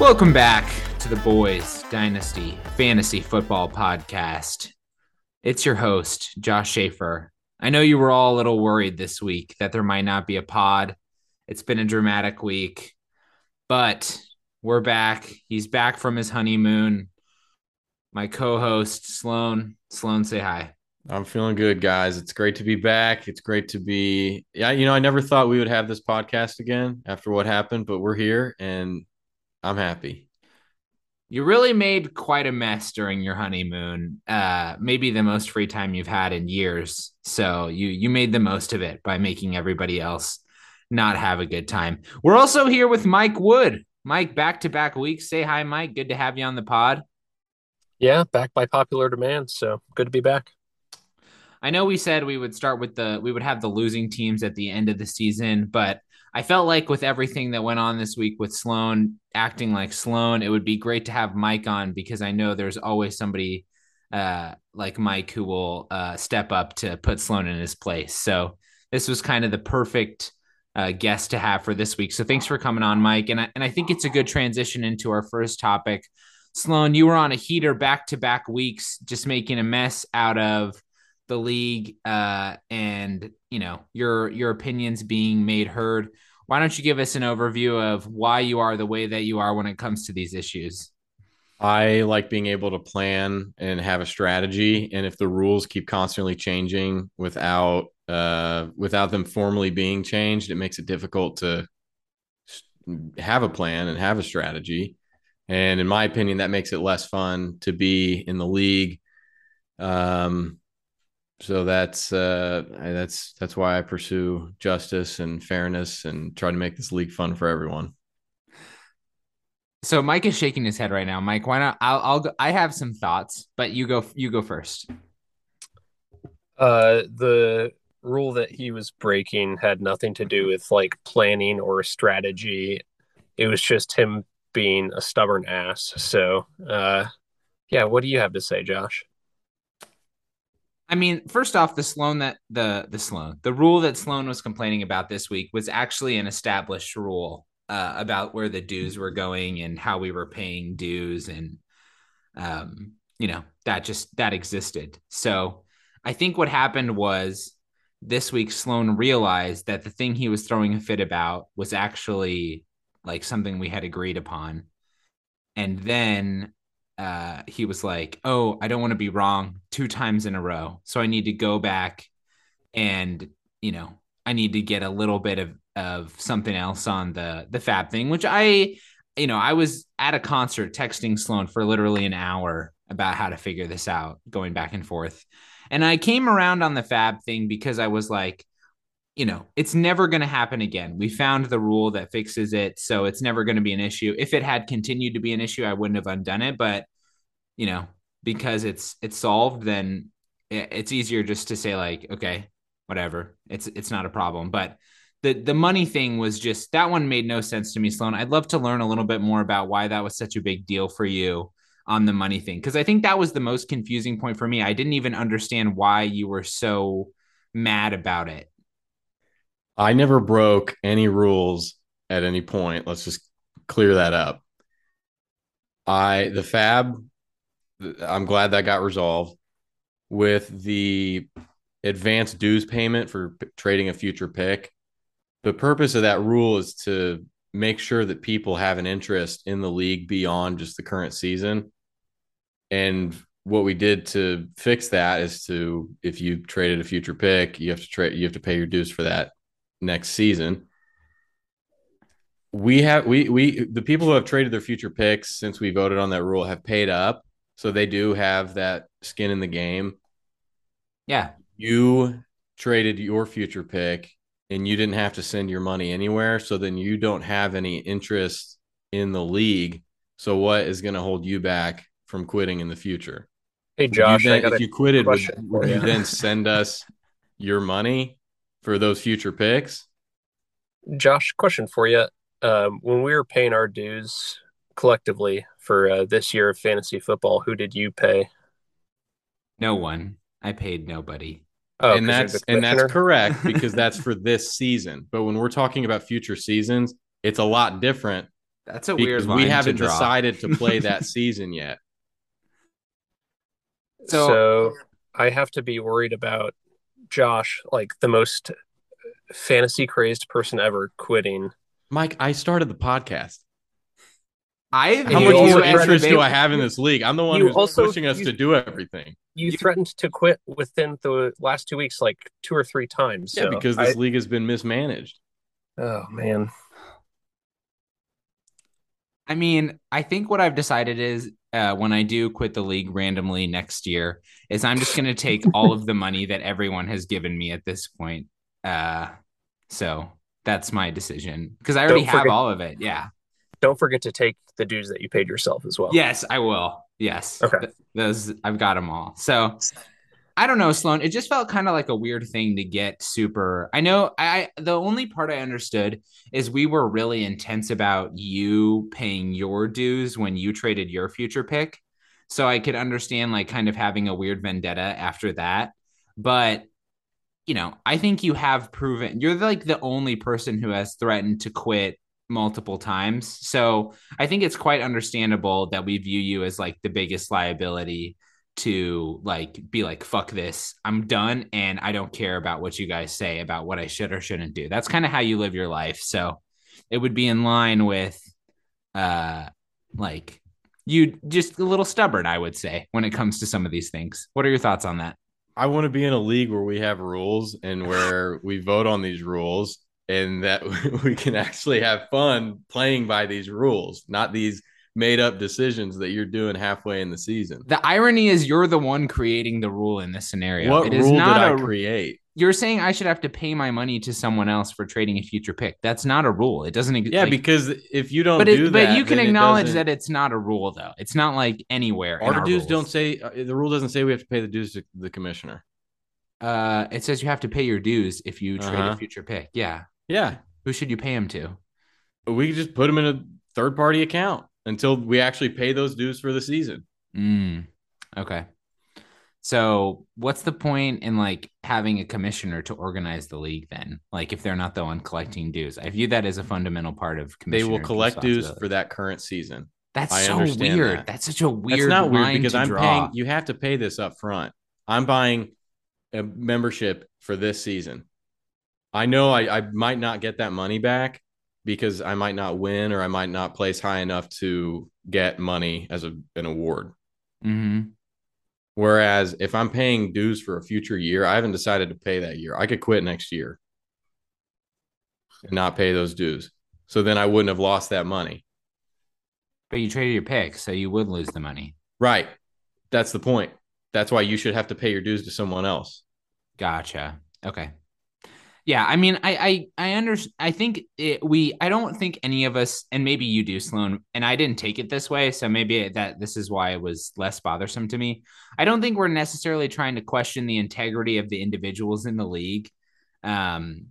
Welcome back to the Boys Dynasty Fantasy Football Podcast. It's your host, Josh Schaefer. I know you were all a little worried this week that there might not be a pod. It's been a dramatic week, but we're back. He's back from his honeymoon. My co host, Sloan. Sloan, say hi. I'm feeling good, guys. It's great to be back. It's great to be, yeah, you know, I never thought we would have this podcast again after what happened, but we're here and I'm happy. You really made quite a mess during your honeymoon. Uh, maybe the most free time you've had in years. So you you made the most of it by making everybody else not have a good time. We're also here with Mike Wood. Mike, back to back weeks. Say hi, Mike. Good to have you on the pod. Yeah, back by popular demand. So good to be back. I know we said we would start with the we would have the losing teams at the end of the season, but I felt like with everything that went on this week with Sloan acting like Sloan, it would be great to have Mike on because I know there's always somebody uh, like Mike who will uh, step up to put Sloan in his place. So this was kind of the perfect uh, guest to have for this week. So thanks for coming on, Mike. And I, and I think it's a good transition into our first topic. Sloan, you were on a heater back to back weeks, just making a mess out of the league uh, and you know your your opinions being made heard. Why don't you give us an overview of why you are the way that you are when it comes to these issues? I like being able to plan and have a strategy and if the rules keep constantly changing without uh, without them formally being changed it makes it difficult to have a plan and have a strategy. And in my opinion that makes it less fun to be in the league. Um, so that's uh, that's that's why I pursue justice and fairness and try to make this league fun for everyone. So Mike is shaking his head right now. Mike, why not? I'll, I'll go, I have some thoughts, but you go. You go first. Uh, the rule that he was breaking had nothing to do with like planning or strategy. It was just him being a stubborn ass. So, uh, yeah. What do you have to say, Josh? I mean, first off, the Sloan that the the Sloan the rule that Sloan was complaining about this week was actually an established rule uh, about where the dues were going and how we were paying dues, and um, you know that just that existed. So I think what happened was this week Sloan realized that the thing he was throwing a fit about was actually like something we had agreed upon, and then uh, he was like, "Oh, I don't want to be wrong two times in a row, so I need to go back and you know I need to get a little bit of of something else on the the fab thing." Which I, you know, I was at a concert texting Sloan for literally an hour about how to figure this out, going back and forth, and I came around on the fab thing because I was like. You know, it's never going to happen again. We found the rule that fixes it, so it's never going to be an issue. If it had continued to be an issue, I wouldn't have undone it. But you know, because it's it's solved, then it's easier just to say like, okay, whatever, it's it's not a problem. But the the money thing was just that one made no sense to me, Sloan. I'd love to learn a little bit more about why that was such a big deal for you on the money thing because I think that was the most confusing point for me. I didn't even understand why you were so mad about it. I never broke any rules at any point. Let's just clear that up. I the fab I'm glad that got resolved with the advanced dues payment for p- trading a future pick. The purpose of that rule is to make sure that people have an interest in the league beyond just the current season. And what we did to fix that is to if you traded a future pick, you have to trade you have to pay your dues for that next season. We have we we the people who have traded their future picks since we voted on that rule have paid up so they do have that skin in the game. Yeah. You traded your future pick and you didn't have to send your money anywhere. So then you don't have any interest in the league. So what is going to hold you back from quitting in the future? Hey, Josh, you then, if you quitted, would, would you then send us your money for those future picks? Josh, question for you. Um, when we were paying our dues collectively for uh, this year of fantasy football, who did you pay? No one. I paid nobody. Oh, and that's and that's correct because that's for this season. But when we're talking about future seasons, it's a lot different That's a weird line we haven't draw. decided to play that season yet. So- So, I have to be worried about Josh, like the most fantasy crazed person ever, quitting. Mike, I started the podcast. I How much more interest do I have in this league? I'm the one who's also- pushing us you- to do everything. You threatened to quit within the last two weeks, like two or three times. Yeah, So because I- this league has been mismanaged. oh man, I mean, I think what I've decided is uh, when I do quit the league randomly next year, is I'm just going to take all of the money that everyone has given me at this point. Uh, so that's my decision because I already have all of it. Yeah. don't forget to take the dues that you paid yourself as well. Yes, I will. Yes. Okay. Th- those I've got them all. So I don't know, Sloan. It just felt kind of like a weird thing to get super. I know I the only part I understood is we were really intense about you paying your dues when you traded your future pick. So I could understand like kind of having a weird vendetta after that. But you know, I think you have proven you're like the only person who has threatened to quit multiple times. So I think it's quite understandable that we view you as like the biggest liability to like be like fuck this i'm done and i don't care about what you guys say about what i should or shouldn't do. That's kind of how you live your life. So it would be in line with uh like you just a little stubborn i would say when it comes to some of these things. What are your thoughts on that? I want to be in a league where we have rules and where we vote on these rules and that we can actually have fun playing by these rules, not these made up decisions that you're doing halfway in the season. the irony is you're the one creating the rule in this scenario What it is rule did not I a create? you're saying I should have to pay my money to someone else for trading a future pick. That's not a rule. It doesn't. Yeah, like, because if you don't but do it, that, but you can acknowledge that it's not a rule, though. It's not like anywhere. in our dues rules. don't say uh, the rule doesn't say we have to pay the dues to the commissioner. Uh, it says you have to pay your dues if you trade Uh-huh. a future pick. Yeah. Yeah, Who should you pay them to? we just put them in a third party account until we actually pay those dues for the season. Mm, okay. So what's the point in like having a commissioner to organize the league then? Like if they're not the one collecting dues, I view that as a fundamental part of They will collect dues for that current season. That's I so weird. that. That's such a weird. That's not weird because I'm draw. paying. You have to pay this up front. I'm buying a membership for this season. I know I, I might not get that money back because I might not win or I might not place high enough to get money as a, an award. hmm Whereas if I'm paying dues for a future year, I haven't decided to pay that year. I could quit next year and not pay those dues. So then I wouldn't have lost that money. But you traded your pick, so you would lose the money. Right. That's the point. That's why you should have to pay your dues to someone else. Gotcha. Okay. Yeah, I mean, I I I under I think it, we I don't think any of us, and maybe you do, Sloan, and I didn't take it this way, so maybe that this is why it was less bothersome to me. I don't think we're necessarily trying to question the integrity of the individuals in the league. Um,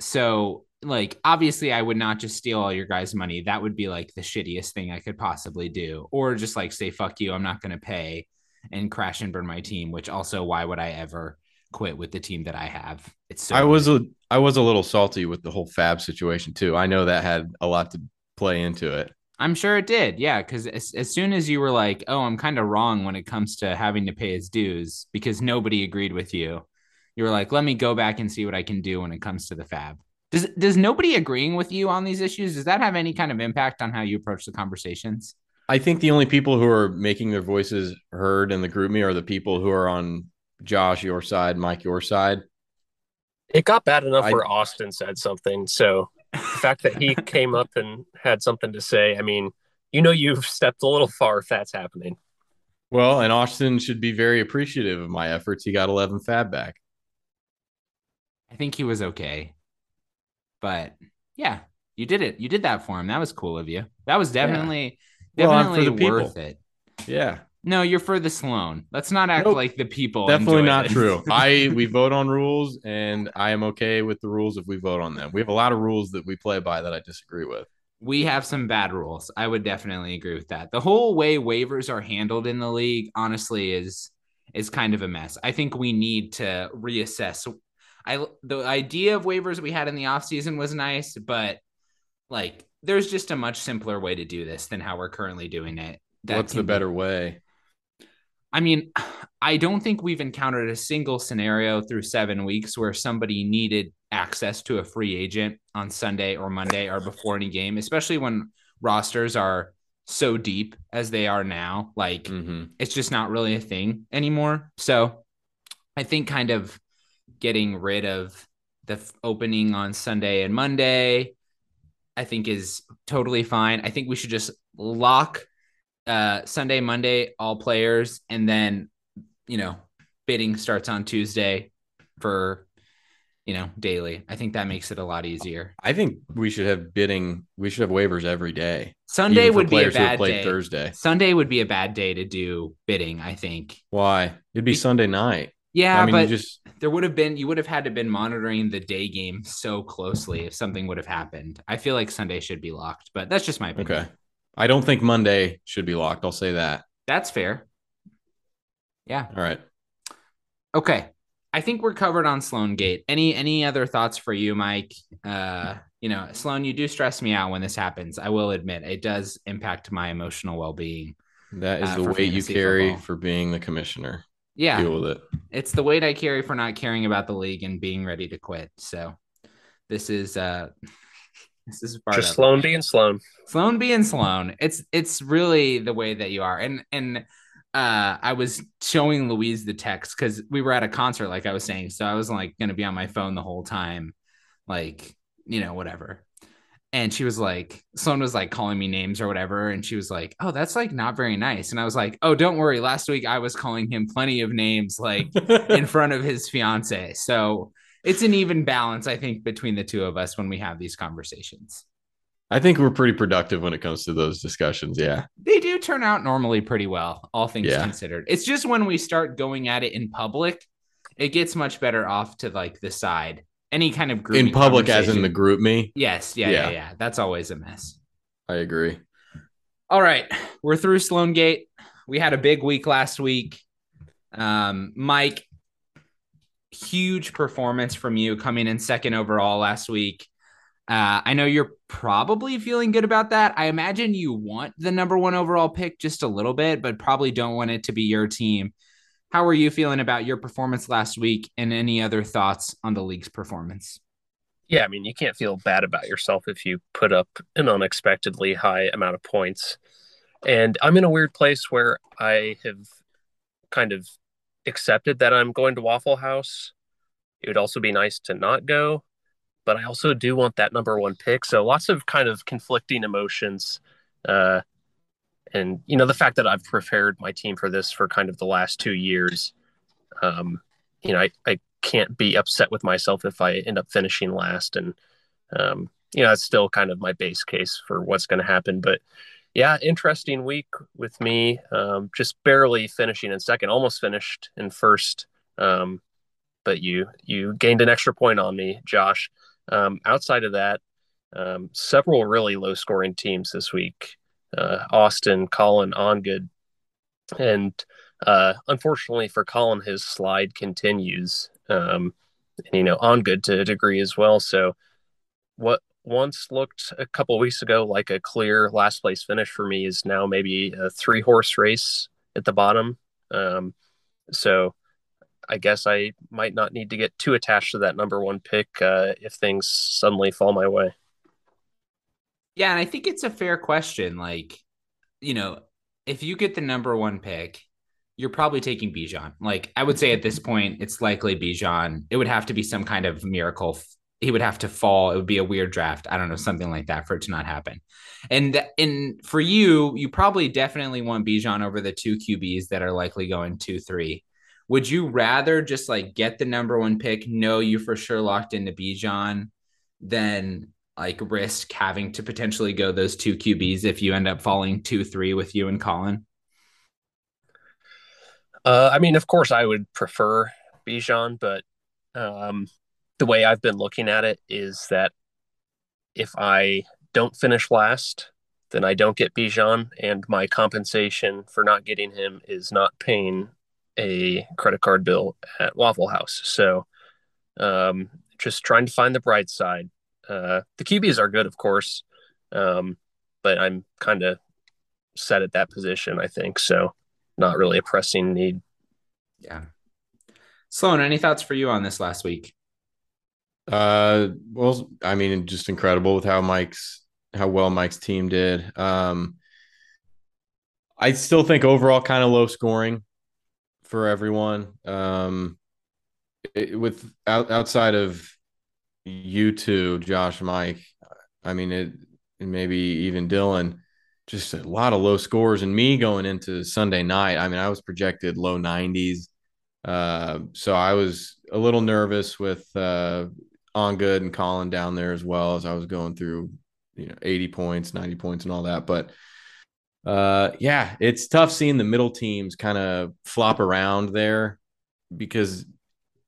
so like obviously I would not just steal all your guys' money. That would be like the shittiest thing I could possibly do, or just like say fuck you, I'm not going to pay and crash and burn my team. Which also, why would I ever? Quit with the team that I have. It's so I was a I was a little salty with the whole Fab situation too. I know that had a lot to play into it. I'm sure it did. Yeah, because as, as soon as you were like, "Oh, I'm kind of wrong when it comes to having to pay his dues," because nobody agreed with you, you were like, "Let me go back and see what I can do when it comes to the Fab." Does does nobody agreeing with you on these issues? Does that have any kind of impact on how you approach the conversations? I think the only people who are making their voices heard in the GroupMe are the people who are on Josh your side, Mike your side. It got bad enough I- where Austin said something. So the fact that he came up and had something to say, I mean, you know, you've stepped a little far if that's happening. Well, and Austin should be very appreciative of my efforts. He got 11 Fab back. I think he was okay, but yeah, you did it. You did that for him. That was cool of you. That was definitely Well, I'm for definitely the people. worth it. Yeah, No, you're for the Sloan. Let's not act Nope. like the people. definitely not true. I we vote on rules, and I am okay with the rules if we vote on them. We have a lot of rules that we play by that I disagree with. we have some bad rules. I would definitely agree with that. The whole way waivers are handled in the league, honestly, is is kind of a mess. I think we need to reassess. I the idea of waivers we had in the offseason was nice, but like there's just a much simpler way to do this than how we're currently doing it. That What's the better way? I mean, I don't think we've encountered a single scenario through seven weeks where somebody needed access to a free agent on Sunday or Monday or before any game, especially when rosters are so deep as they are now. Like, mm-hmm. it's just not really a thing anymore. So, I think kind of getting rid of the f- opening on Sunday and Monday, I think is totally fine. I think we should just lock uh, Sunday, Monday, all players, and then you know bidding starts on Tuesday for you know daily. I think that makes it a lot easier. I think we should have bidding. We should have waivers every day. Sunday would be a bad day. Thursday. Sunday would be a bad day to do bidding. I think. Why? It'd be, be- Sunday night. Yeah, I mean, but just there would have been you would have had to been monitoring the day game so closely if something would have happened. I feel like Sunday should be locked, but that's just my opinion. Okay. I don't think Monday should be locked. I'll say that. That's fair. Yeah. All right. Okay. I think we're covered on Sloan Gate. Any any other thoughts for you, Mike? Uh, you know, Sloan, you do stress me out when this happens. I will admit it does impact my emotional well being. That is uh, the weight you carry football. for being the commissioner. Yeah. Deal with it. It's the weight I carry for not caring about the league and being ready to quit. So this is uh this is part just Sloan being Sloan. Sloan being Sloan. It's it's really the way that you are. And and uh I was showing Louise the text because we were at a concert, like I was saying. So I was like gonna be on my phone the whole time, like, you know, whatever. And she was like, Sloan was like calling me names or whatever. And she was like, Oh, that's like not very nice. And I was like, Oh, don't worry. Last week I was calling him plenty of names like in front of his fiance. So it's an even balance, I think, between the two of us when we have these conversations. I think we're pretty productive when it comes to those discussions. Yeah. They do turn out normally pretty well, all things yeah. considered. It's just when we start going at it in public, it gets much better off to like the side. Any kind of group in public, as in the GroupMe. Yes. Yeah, yeah. Yeah. Yeah. That's always a mess. I agree. All right. We're through Sloan Gate. We had a big week last week. Um, Mike, huge performance from you coming in second overall last week. Uh, I know you're probably feeling good about that. I imagine you want the number one overall pick just a little bit, but probably don't want it to be your team. How are you feeling about your performance last week and any other thoughts on the league's performance? Yeah, I mean, you can't feel bad about yourself if you put up an unexpectedly high amount of points. And I'm in a weird place where I have kind of accepted that I'm going to Waffle House. It would also be nice to not go, but I also do want that number one pick. So lots of kind of conflicting emotions. Uh, and you know the fact that I've prepared my team for this for kind of the last two years, um, you know I, I can't be upset with myself if I end up finishing last, and um, you know that's still kind of my base case for what's going to happen. But yeah, interesting week with me. Um, just barely finishing in second, almost finished in first. Um, but you you gained an extra point on me, Josh. Um, outside of that, um, several really low scoring teams this week. Uh, Austin, Colin, Ongood, and uh, unfortunately for Colin, his slide continues. Um, and, you know, Ongood to a degree as well. So, what once looked a couple weeks ago like a clear last place finish for me is now maybe a three horse race at the bottom. Um, so I guess I might not need to get too attached to that number one pick uh, if things suddenly fall my way. Yeah, and I think it's a fair question. Like, you know, if you get the number one pick, you're probably taking Bijan. Like, I would say at this point, it's likely Bijan. It would have to be some kind of miracle he would have to fall. It would be a weird draft. I don't know, something like that for it to not happen. And and for you, you probably definitely want Bijan over the two QBs that are likely going two, three. Would you rather just like get the number one pick, know you for sure locked into Bijan, than like risk having to potentially go those two QBs if you end up falling two, three with you and Colin? Uh, I mean, of course, I would prefer Bijan, but um, the way I've been looking at it is that if I don't finish last, then I don't get Bijan, and my compensation for not getting him is not paying a credit card bill at Waffle House. So, um, just trying to find the bright side. Uh, the QBs are good, of course, Um, but I'm kind of set at that position, I think. So not really a pressing need. Yeah. Sloan, any thoughts for you on this last week? Uh, well, I mean, just incredible with how Mike's how well Mike's team did. Um, I still think overall kind of low scoring for everyone. Um, it, with out, outside of you two, Josh, Mike, I mean it, and maybe even Dylan, just a lot of low scores. And me going into Sunday night, I mean, I was projected low 90s. Uh, so I was a little nervous with uh, on good and Colin down there as well as I was going through, you know, 80 points, 90 points, and all that. But uh, yeah, it's tough seeing the middle teams kind of flop around there because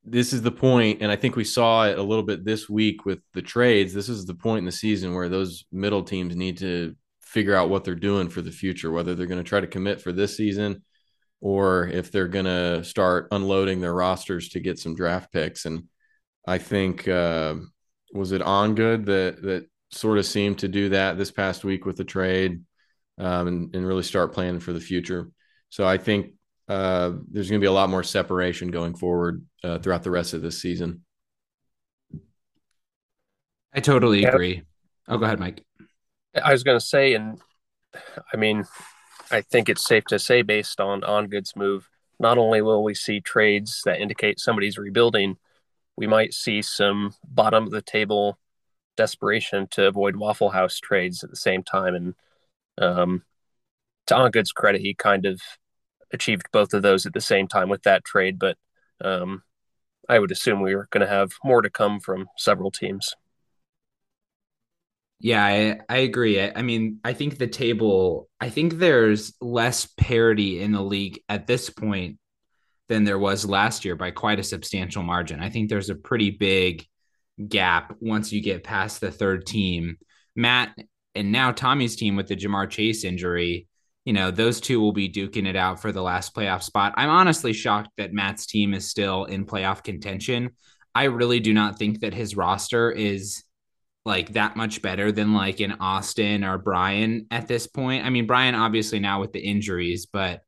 this is the point, and I think we saw it a little bit this week with the trades. This is the point in the season where those middle teams need to figure out what they're doing for the future, whether they're going to try to commit for this season or if they're going to start unloading their rosters to get some draft picks. And I think uh, was it on good that that sort of seemed to do that this past week with the trade um, and, and really start planning for the future. So I think uh, there's going to be a lot more separation going forward uh, throughout the rest of this season. I totally agree. Oh, go ahead, Mike. I was going to say, and I mean, I think it's safe to say, based on on Good's move, not only will we see trades that indicate somebody's rebuilding, we might see some bottom of the table desperation to avoid Waffle House trades at the same time. And um, to On Good's credit, he kind of achieved both of those at the same time with that trade. But um, I would assume we are going to have more to come from several teams. Yeah, I, I agree. I, I, mean, I think the table, I think there's less parity in the league at this point than there was last year by quite a substantial margin. I think there's a pretty big gap once you get past the third team. Matt and now Tommy's team with the Ja'Marr Chase injury, you know, those two will be duking it out for the last playoff spot. I'm honestly shocked that Matt's team is still in playoff contention. I really do not think that his roster is like that much better than like in Austin or Brian at this point. I mean, Brian obviously now with the injuries, but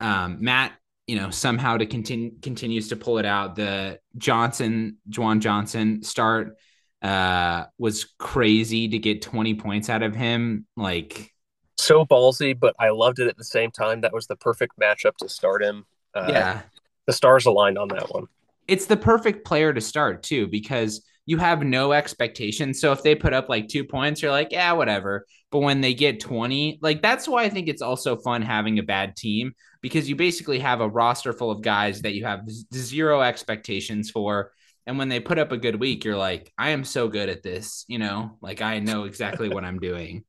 um, Matt, you know, somehow to continue continues to pull it out. The Johnson, Juwan Johnson start uh was crazy to get 20 points out of him. Like so ballsy, but I loved it at the same time. That was the perfect matchup to start him. Uh, yeah. The stars aligned on that one. It's the perfect player to start too, because you have no expectations. So if they put up like two points, you're like, yeah, whatever. But when they get 20, like that's why I think it's also fun having a bad team because you basically have a roster full of guys that you have zero expectations for. And when they put up a good week, you're like, I am so good at this, you know, like I know exactly what I'm doing.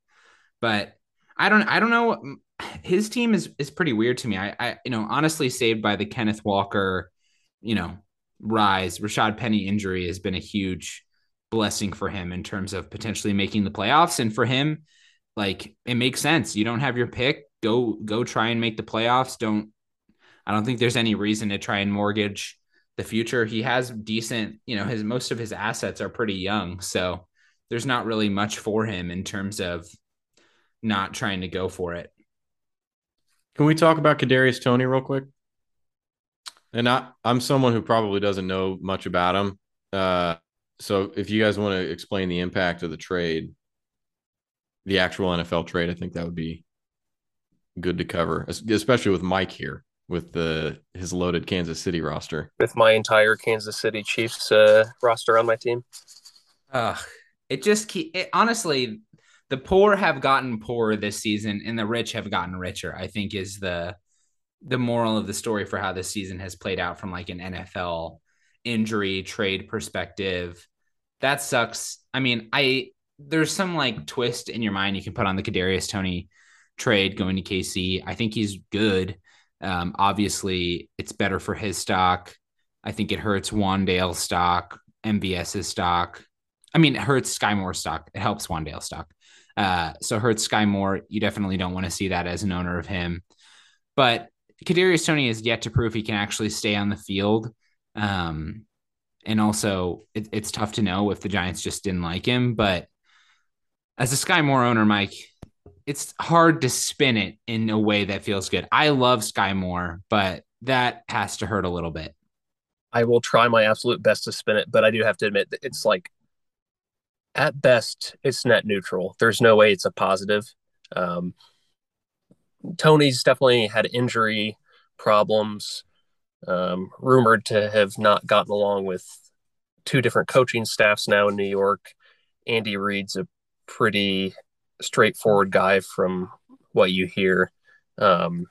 But I don't I don't know. His team is is pretty weird to me. I, I you know honestly saved by the Kenneth Walker, you know, rise. Rashaad Penny injury has been a huge blessing for him in terms of potentially making the playoffs. And for him, like it makes sense. You don't have your pick. Go go try and make the playoffs. Don't I don't think there's any reason to try and mortgage the future. He has decent, you know, his most of his assets are pretty young. So there's not really much for him in terms of not trying to go for it. Can we talk about Kadarius Toney real quick? And I, I'm someone who probably doesn't know much about him. Uh, so if you guys want to explain the impact of the trade, the actual NFL trade, I think that would be good to cover, especially with Mike here with the his loaded Kansas City roster. With my entire Kansas City Chiefs uh, roster on my team. Uh, it just keep it, honestly the poor have gotten poorer this season and the rich have gotten richer i think is the the moral of the story for how this season has played out from like an nfl injury trade perspective that sucks i mean i there's some like twist in your mind you can put on the kadarius toney trade going to kc i think he's good um, obviously it's better for his stock i think it hurts Wan'Dale stock mvs's stock I mean, it hurts Skyy Moore stock. It helps Wan'Dale stock. Uh, so hurts Skyy Moore. You definitely don't want to see that as an owner of him. But Kadarius Toney has yet to prove he can actually stay on the field. Um, and also, it, it's tough to know if the Giants just didn't like him. But as a Skyy Moore owner, Mike, it's hard to spin it in a way that feels good. I love Skyy Moore, but that has to hurt a little bit. I will try my absolute best to spin it, but I do have to admit that it's like at best it's net neutral. There's no way it's a positive. Um, Toney's definitely had injury problems, um, rumored to have not gotten along with two different coaching staffs now in New York. Andy Reid's a pretty straightforward guy from what you hear. Um,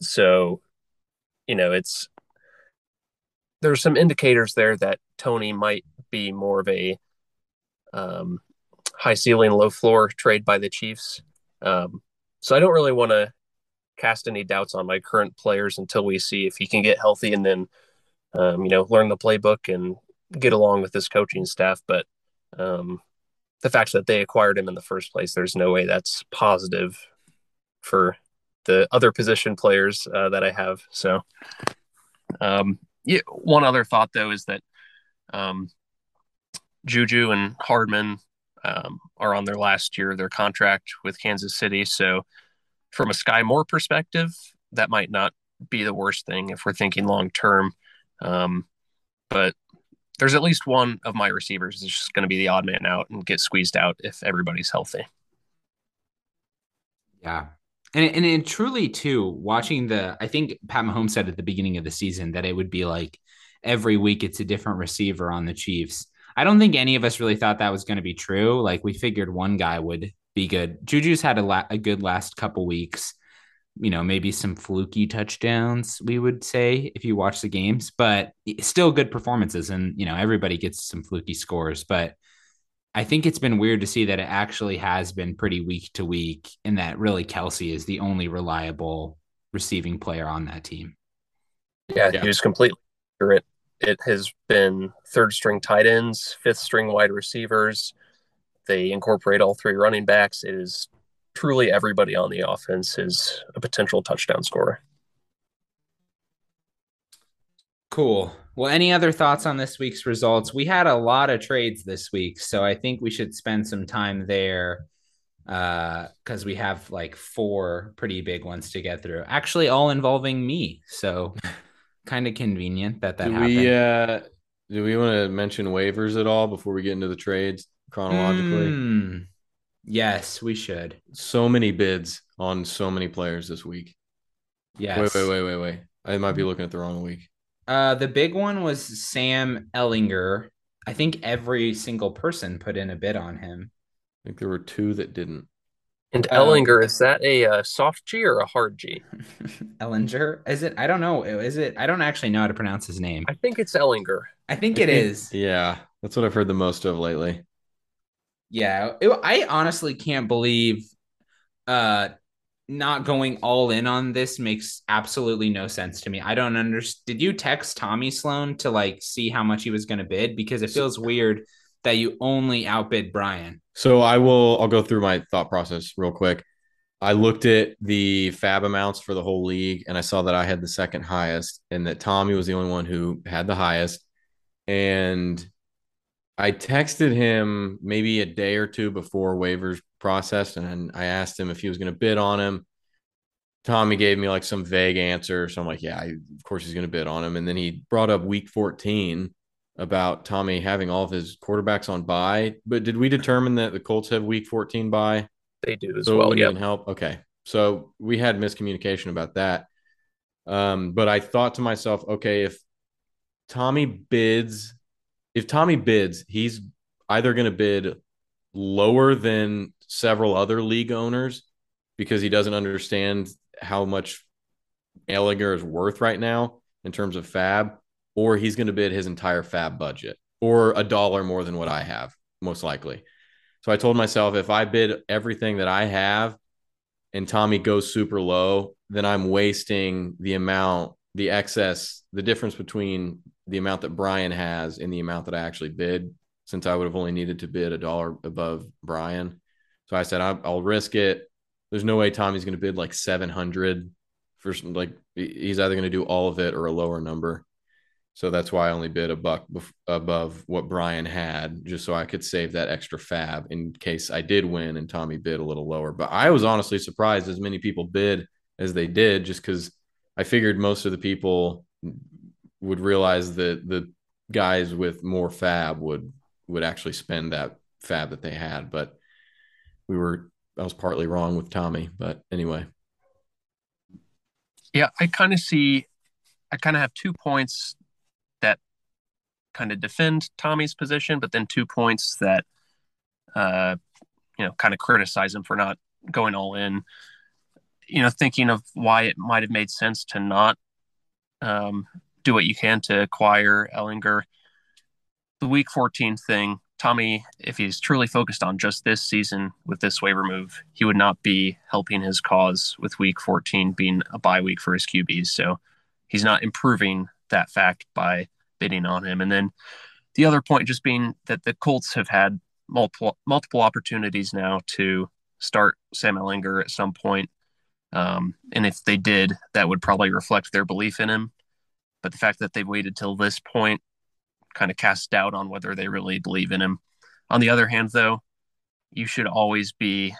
so, you know, it's there's some indicators there that Toney might be more of a um, high ceiling, low floor trade by the Chiefs. Um, so I don't really want to cast any doubts on my current players until we see if he can get healthy and then, um, you know, learn the playbook and get along with this coaching staff. But um, the fact that they acquired him in the first place, there's no way that's positive for the other position players uh, that I have. So, um, yeah, one other thought though is that um, Juju and Hardman um, are on their last year of their contract with Kansas City. So, from a Skyy Moore perspective, that might not be the worst thing if we're thinking long term. Um, but there's at least one of my receivers is just going to be the odd man out and get squeezed out if everybody's healthy. Yeah. And, and it truly too watching the I think Pat Mahomes said at the beginning of the season that it would be like every week it's a different receiver on the Chiefs. I don't think any of us really thought that was going to be true. Like we figured one guy would be good. Juju's had a, la- a good last couple weeks. You know, maybe some fluky touchdowns, we would say, if you watch the games, but still good performances. And, you know, everybody gets some fluky scores. But I think it's been weird to see that it actually has been pretty week to week, and that really Kelce is the only reliable receiving player on that team. Yeah, yeah. he was completely accurate. It has been third string tight ends, fifth string wide receivers, they incorporate all three running backs, it is truly everybody on the offense is a potential touchdown scorer. Cool. Well, any other thoughts on this week's results? We had a lot of trades this week, so I think we should spend some time there because uh, we have like four pretty big ones to get through. Actually, all involving me, so kind of convenient that that do happened. We, uh, do we want to mention waivers at all before we get into the trades? chronologically. Mm, yes, we should. So many bids on so many players this week. Yes. Wait, wait, wait, wait, wait. I might be looking at the wrong week. Uh, the big one was Sam Ehlinger. I think every single person put in a bid on him. I think there were two that didn't. And um, Ehlinger, um, is that a uh, soft G or a hard G? Ehlinger? Is it? I don't know. Is it? I don't actually know how to pronounce his name. I think it's Ellinger. I think it is. Yeah, that's what I've heard the most of lately. Yeah, it, I honestly can't believe uh not going all in on this makes absolutely no sense to me. I don't understand. Did you text Tommy Sloan to like see how much he was going to bid because it feels weird that you only outbid Brian. So I will I'll go through my thought process real quick. I looked at the fab amounts for the whole league and I saw that I had the second highest and that Tommy was the only one who had the highest. And I texted him maybe a day or two before waivers processed, and I asked him if he was going to bid on him. Tommy gave me like some vague answer, so I'm like, yeah, I, of course he's going to bid on him. And then he brought up Week 14 about Tommy having all of his quarterbacks on bye. But did we determine that the Colts have Week 14 bye? They do as so well. Yeah, help. Okay, so we had miscommunication about that. Um, but I thought to myself, okay, if Tommy bids if Tommy bids, he's either going to bid lower than several other league owners because he doesn't understand how much Ehlinger is worth right now in terms of fab, or he's going to bid his entire fab budget or a dollar more than what I have, most likely. So I told myself if I bid everything that I have and Tommy goes super low, then I'm wasting the amount, the excess, the difference between the amount that Brian has in the amount that I actually bid, since I would have only needed to bid a dollar above Brian. So I said, I'll, I'll risk it. There's no way Tommy's going to bid like 700 for like, he's either going to do all of it or a lower number. So that's why I only bid a buck bef- above what Brian had, just so I could save that extra fab in case I did win and Tommy bid a little lower. But I was honestly surprised as many people bid as they did, just because I figured most of the people would realize that the guys with more fab would would actually spend that fab that they had. But we were I was partly wrong with Tommy, but anyway. Yeah, I kind of see I kind of have two points that kind of defend Tommy's position, but then two points that uh you know kind of criticize him for not going all in. You know, thinking of why it might have made sense to not um, do what you can to acquire Ehlinger. The week 14 thing, Tommy, if he's truly focused on just this season with this waiver move, he would not be helping his cause with week 14 being a bye week for his QBs. So he's not improving that fact by bidding on him. And then the other point just being that the Colts have had multiple multiple opportunities now to start Sam Ehlinger at some point. Um, and if they did, that would probably reflect their belief in him. But the fact that they've waited till this point kind of casts doubt on whether they really believe in him. On the other hand, though, you should always be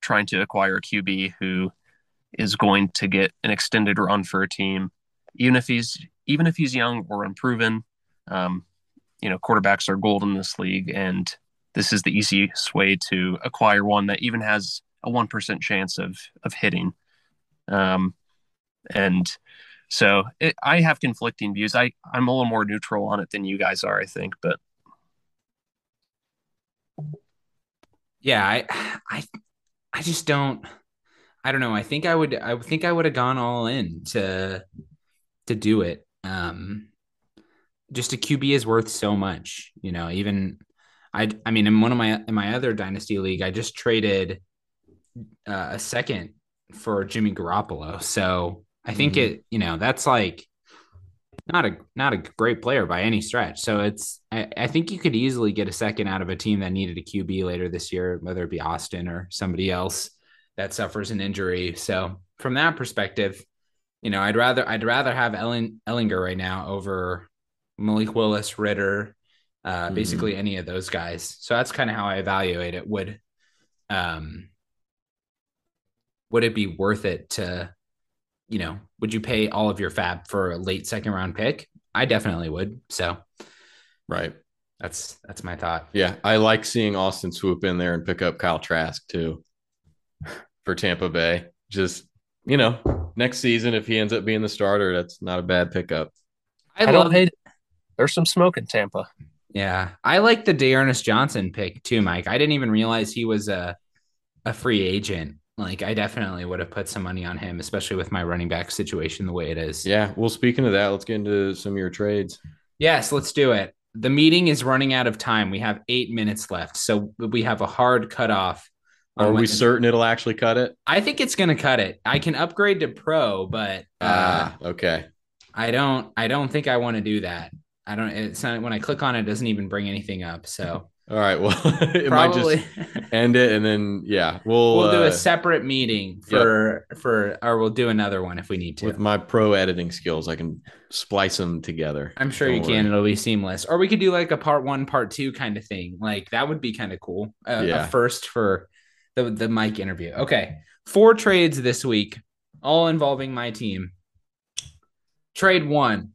trying to acquire a QB who is going to get an extended run for a team, even if he's even if he's young or unproven. Um, you know, quarterbacks are gold in this league, and this is the easiest way to acquire one that even has a one percent chance of of hitting. Um, and so it, I have conflicting views. I I'm a little more neutral on it than you guys are, I think. But yeah, I I I just don't. I don't know. I think I would. I think I would have gone all in to to do it. Um, just a QB is worth so much, you know. Even I, I mean, in one of my in my other dynasty league, I just traded uh, a second for Jimmy Garoppolo. So I think mm-hmm. it, you know, that's like not a not a great player by any stretch. So it's I, I think you could easily get a second out of a team that needed a QB later this year, whether it be Austin or somebody else that suffers an injury. So from that perspective, you know, I'd rather I'd rather have Ellen, Ehlinger right now over Malik Willis, Ridder, uh, mm-hmm. basically any of those guys. So that's kind of how I evaluate it. Would um would it be worth it to you know, would you pay all of your fab for a late second round pick? I definitely would. So, right. That's that's my thought. Yeah, I like seeing Austin swoop in there and pick up Kyle Trask too for Tampa Bay. Just you know, next season if he ends up being the starter, that's not a bad pickup. I, I don't hate it. There's some smoke in Tampa. Yeah, I like the D'Ernest Johnson pick too, Mike. I didn't even realize he was a a free agent. Like I definitely would have put some money on him, especially with my running back situation the way it is. Yeah. Well, speaking of that, let's get into some of your trades. Yes, let's do it. The meeting is running out of time. We have eight minutes left, so we have a hard cutoff. Are we certain it'll actually cut it? I think it's going to cut it. I can upgrade to pro, but uh, ah, okay. I don't. I don't think I want to do that. I don't. It's not when I click on it, it doesn't even bring anything up. So all right. Well, it Probably. might just end it, and then yeah, we'll we'll do a uh, separate meeting for yep. for, or we'll do another one if we need to. With my pro editing skills, I can splice them together. I'm sure Don't you worry. can. It'll be seamless. Or we could do like a part one, part two kind of thing. Like that would be kind of cool. Uh, yeah. A first for the the Mike interview. Okay, four trades this week, all involving my team. Trade one,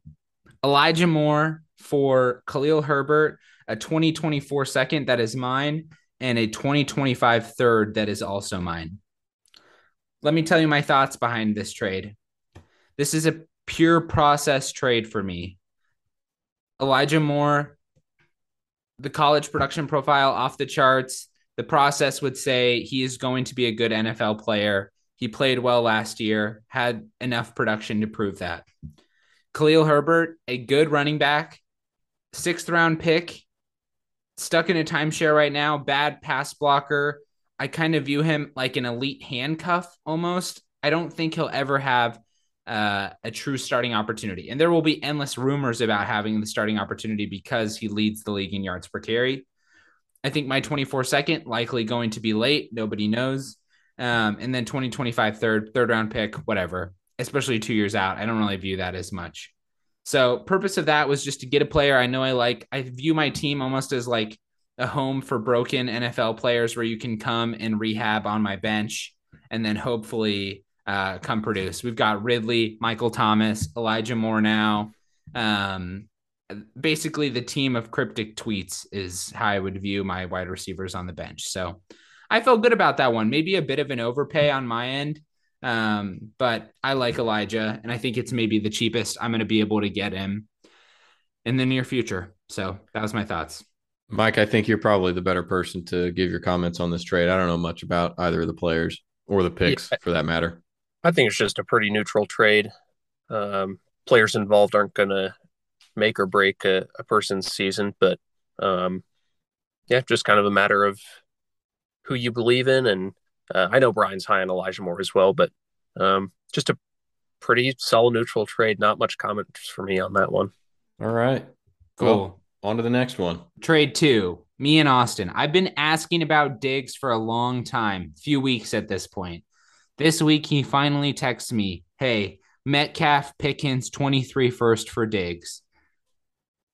Elijah Moore for Khalil Herbert a 2024 second that is mine, and a 2025 third that is also mine. Let me tell you my thoughts behind this trade. This is a pure process trade for me. Elijah Moore, the college production profile off the charts. The process would say he is going to be a good NFL player. He played well last year, had enough production to prove that. Khalil Herbert, a good running back, sixth round pick stuck in a timeshare right now, bad pass blocker. I kind of view him like an elite handcuff almost. I don't think he'll ever have uh, a true starting opportunity. And there will be endless rumors about having the starting opportunity because he leads the league in yards per carry. I think my 24 second likely going to be late. Nobody knows. Um, and then 2025 third, third round pick, whatever, especially two years out. I don't really view that as much. So, purpose of that was just to get a player I know I like. I view my team almost as like a home for broken NFL players where you can come and rehab on my bench and then hopefully uh, come produce. We've got Ridley, Michael Thomas, Elijah Moore now. Um, basically, the team of cryptic tweets is how I would view my wide receivers on the bench. So I felt good about that one. Maybe a bit of an overpay on my end. Um, but I like Elijah, and I think it's maybe the cheapest I'm going to be able to get him in the near future. So that was my thoughts. Mike, I think you're probably the better person to give your comments on this trade. I don't know much about either of the players or the picks yeah, for that matter. I think it's just a pretty neutral trade. Um, players involved aren't going to make or break a, a person's season, but um, yeah, just kind of a matter of who you believe in and uh, I know Brian's high on Elijah Moore as well, but um, just a pretty solid neutral trade. Not much comments for me on that one. All right. Cool. Well, on to the next one. Trade two. Me and Austin. I've been asking about Diggs for a long time, few weeks at this point. This week, he finally texts me, Hey, Metcalf Pickens 23 first for Diggs.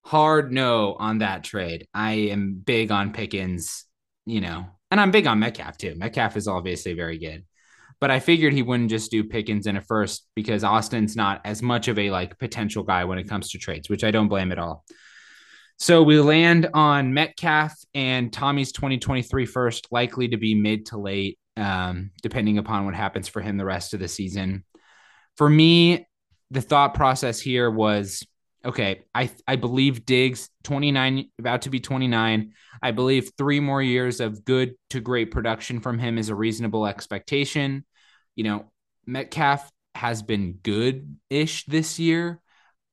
Hard no on that trade. I am big on Pickens, you know, and I'm big on Metcalf too. Metcalf is obviously very good. But I figured he wouldn't just do Pickens in a first because Austin's not as much of a like potential guy when it comes to trades, which I don't blame at all. So we land on Metcalf and Tommy's 2023 first, likely to be mid to late, um, depending upon what happens for him the rest of the season. For me, the thought process here was okay, I I believe Diggs 29 about to be 29. I believe 3 more years of good to great production from him is a reasonable expectation. You know, Metcalf has been good-ish this year.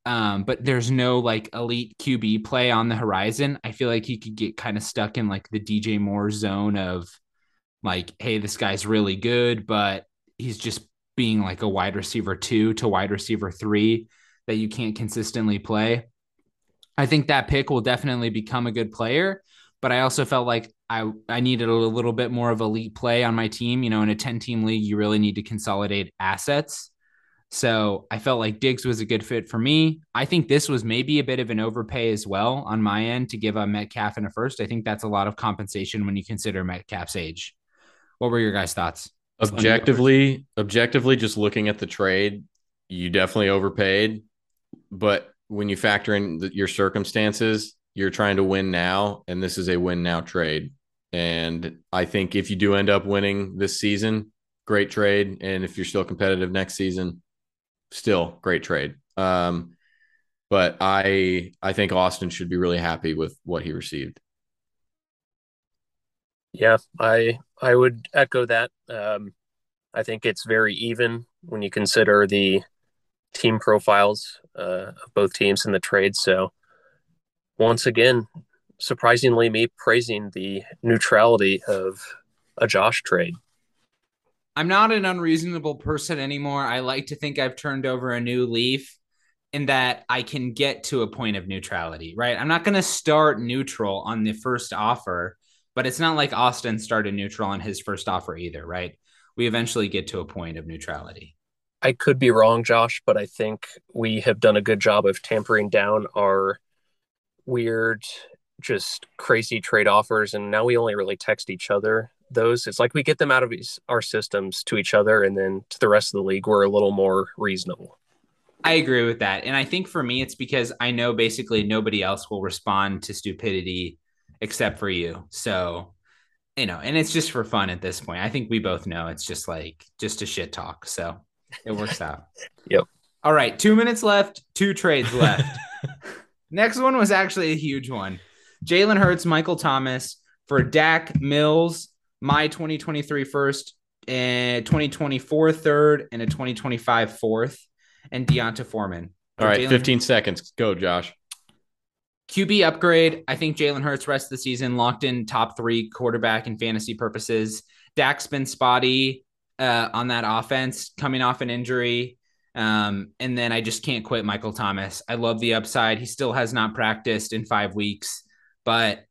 Um, but there's no like elite QB play on the horizon. I feel like he could get kind of stuck in like the DJ Moore zone of like, hey, this guy's really good, but he's just being like a wide receiver two to wide receiver three that you can't consistently play. I think that pick will definitely become a good player, but I also felt like I I needed a little bit more of elite play on my team. You know, in a 10 team league, you really need to consolidate assets. So I felt like Diggs was a good fit for me. I think this was maybe a bit of an overpay as well on my end to give a Metcalf in a first. I think that's a lot of compensation when you consider Metcalf's age. What were your guys' thoughts? Objectively, objectively, just looking at the trade, you definitely overpaid but when you factor in the, your circumstances, you're trying to win now, and this is a win now trade. And I think if you do end up winning this season, great trade. And if you're still competitive next season, still great trade. Um, but I I think Austin should be really happy with what he received. Yeah, I I would echo that. Um, I think it's very even when you consider the team profiles uh, of both teams in the trade. So once again, surprisingly, me praising the neutrality of a Josh trade. I'm not an unreasonable person anymore. I like to think I've turned over a new leaf in that I can get to a point of neutrality, right? I'm not going to start neutral on the first offer, but it's not like Austin started neutral on his first offer either, right? We eventually get to a point of neutrality. I could be wrong, Josh, but I think we have done a good job of tampering down our weird, just crazy trade offers. And now we only really text each other those. It's like we get them out of our systems to each other, and then to the rest of the league, we're a little more reasonable. I agree with that. And I think for me, it's because I know basically nobody else will respond to stupidity except for you. So, you know, and it's just for fun at this point. I think we both know it's just like just a shit talk. So, it works out. yep. All right. Two minutes left, two trades left. Next one was actually a huge one. Jalen Hurts, Michael Thomas for Dak Mills, my 2023 first, eh, and 2024 third, and a 2025 fourth, and D'Onta Foreman. All right, Jalen 15 seconds. Go, Josh. QB upgrade. I think Jalen Hurts rest of the season locked in top three quarterback in fantasy purposes. Dak's been spotty uh, on that offense coming off an injury. Um, and then I just can't quit Michael Thomas. I love the upside. He still has not practiced in five weeks, but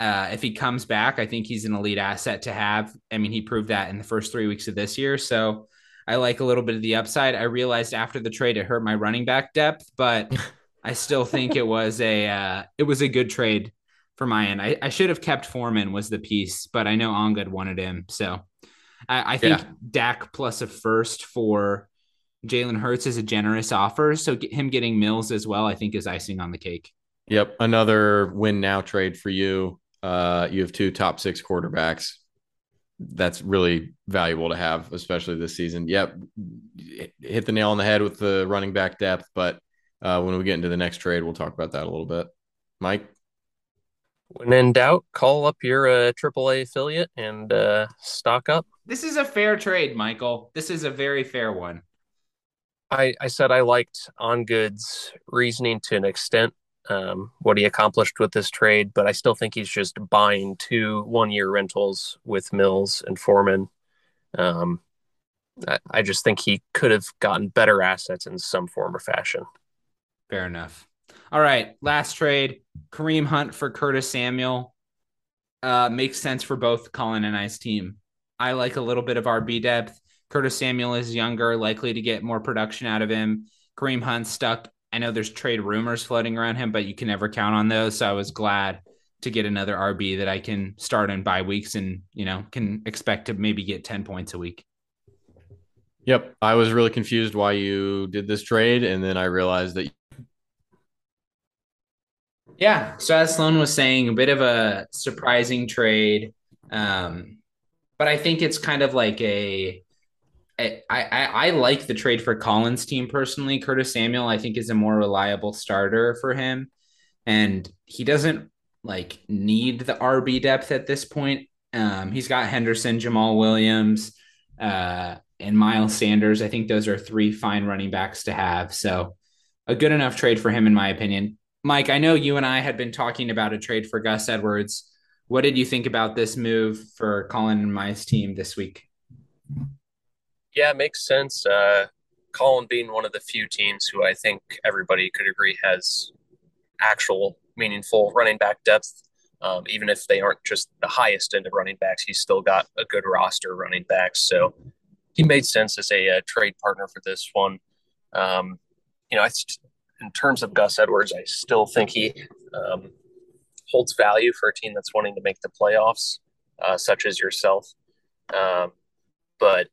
uh, if he comes back, I think he's an elite asset to have. I mean, he proved that in the first three weeks of this year. So I like a little bit of the upside. I realized after the trade it hurt my running back depth, but I still think it was a uh, it was a good trade for my end. I, I should have kept Foreman was the piece, but I know Ongud wanted him. So I, I think yeah. Dak plus a first for Jalen Hurts is a generous offer. So get him getting Mills as well, I think is icing on the cake. Yep. Another win now trade for you. Uh, you have two top six quarterbacks. That's really valuable to have, especially this season. Yep. Hit the nail on the head with the running back depth. But uh, when we get into the next trade, we'll talk about that a little bit. Mike? When in doubt, call up your uh, AAA affiliate and uh, stock up. This is a fair trade, Michael. This is a very fair one. I, I said I liked Ongud's reasoning to an extent, um, what he accomplished with this trade, but I still think he's just buying two one year rentals with Mills and Foreman. Um, I, I just think he could have gotten better assets in some form or fashion. Fair enough. All right, last trade: Kareem Hunt for Curtis Samuel. Uh, makes sense for both Colin and I's team. I like a little bit of RB depth. Curtis Samuel is younger, likely to get more production out of him. Kareem Hunt stuck. I know there's trade rumors floating around him, but you can never count on those. So I was glad to get another RB that I can start in bye weeks and you know can expect to maybe get 10 points a week. Yep. I was really confused why you did this trade. And then I realized that yeah. So as Sloan was saying, a bit of a surprising trade. Um, but I think it's kind of like a I, I, I like the trade for Colin's team personally. Curtis Samuel, I think, is a more reliable starter for him. And he doesn't like need the RB depth at this point. Um, he's got Henderson, Jamaal Williams, uh, and Miles Sanders. I think those are three fine running backs to have. So a good enough trade for him, in my opinion. Mike, I know you and I had been talking about a trade for Gus Edwards. What did you think about this move for Colin and my team this week? Yeah, it makes sense. Uh, Colin being one of the few teams who I think everybody could agree has actual meaningful running back depth. Um, even if they aren't just the highest end of running backs, he's still got a good roster of running backs. So he made sense as a, a uh, trade partner for this one. Um, you know, I, in terms of Gus Edwards, I still think he um, holds value for a team that's wanting to make the playoffs, uh, such as yourself. Um, but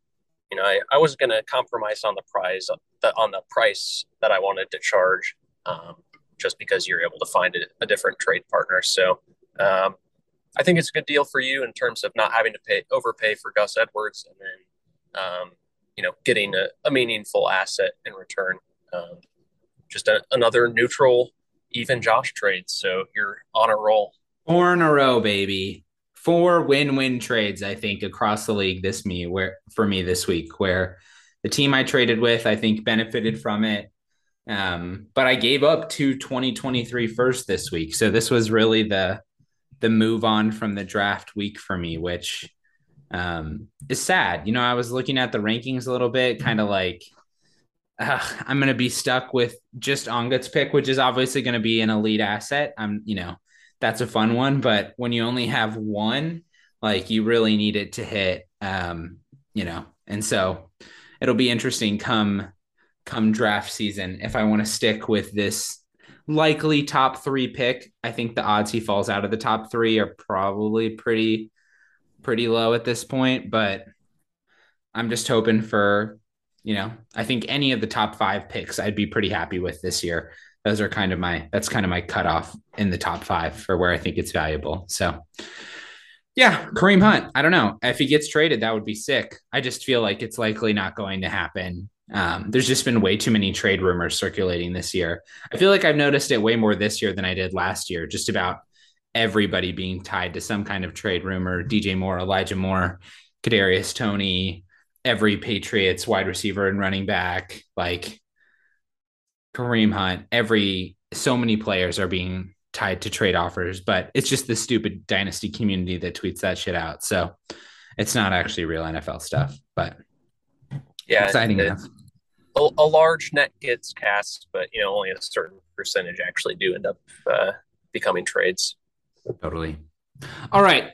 you know, I, I was going to compromise on the price on the price that I wanted to charge, um, just because you're able to find a, a different trade partner. So um, I think it's a good deal for you in terms of not having to pay overpay for Gus Edwards, and then um, you know getting a, a, meaningful asset in return. Um, just a, another neutral, even Josh trades. So you're on a roll. Four in a row, baby. Four win-win trades, I think, across the league this me where for me this week, where the team I traded with, I think, benefited from it. Um, but I gave up two 2023 first this week. So this was really the the move on from the draft week for me, which um, is sad. You know, I was looking at the rankings a little bit, kind of like uh, I'm going to be stuck with just Ongut's pick, which is obviously going to be an elite asset. I'm, you know, that's a fun one. But when you only have one, like you really need it to hit, um, you know, and so it'll be interesting come come draft season if I want to stick with this likely top three pick. I think the odds he falls out of the top three are probably pretty pretty low at this point, but I'm just hoping for you know, I think any of the top five picks I'd be pretty happy with this year. Those are kind of my that's kind of my cutoff in the top five for where I think it's valuable. So yeah, Kareem Hunt. I don't know. If he gets traded, that would be sick. I just feel like it's likely not going to happen. Um, there's just been way too many trade rumors circulating this year. I feel like I've noticed it way more this year than I did last year, just about everybody being tied to some kind of trade rumor. DJ Moore, Elijah Moore, Kadarius Toney, every Patriots wide receiver and running back, like Kareem Hunt, every so many players are being tied to trade offers, but it's just the stupid dynasty community that tweets that shit out. So it's not actually real NFL stuff, but yeah, exciting enough. A, a, large net gets cast, but you know only a certain percentage actually do end up uh, becoming trades. Totally. All right,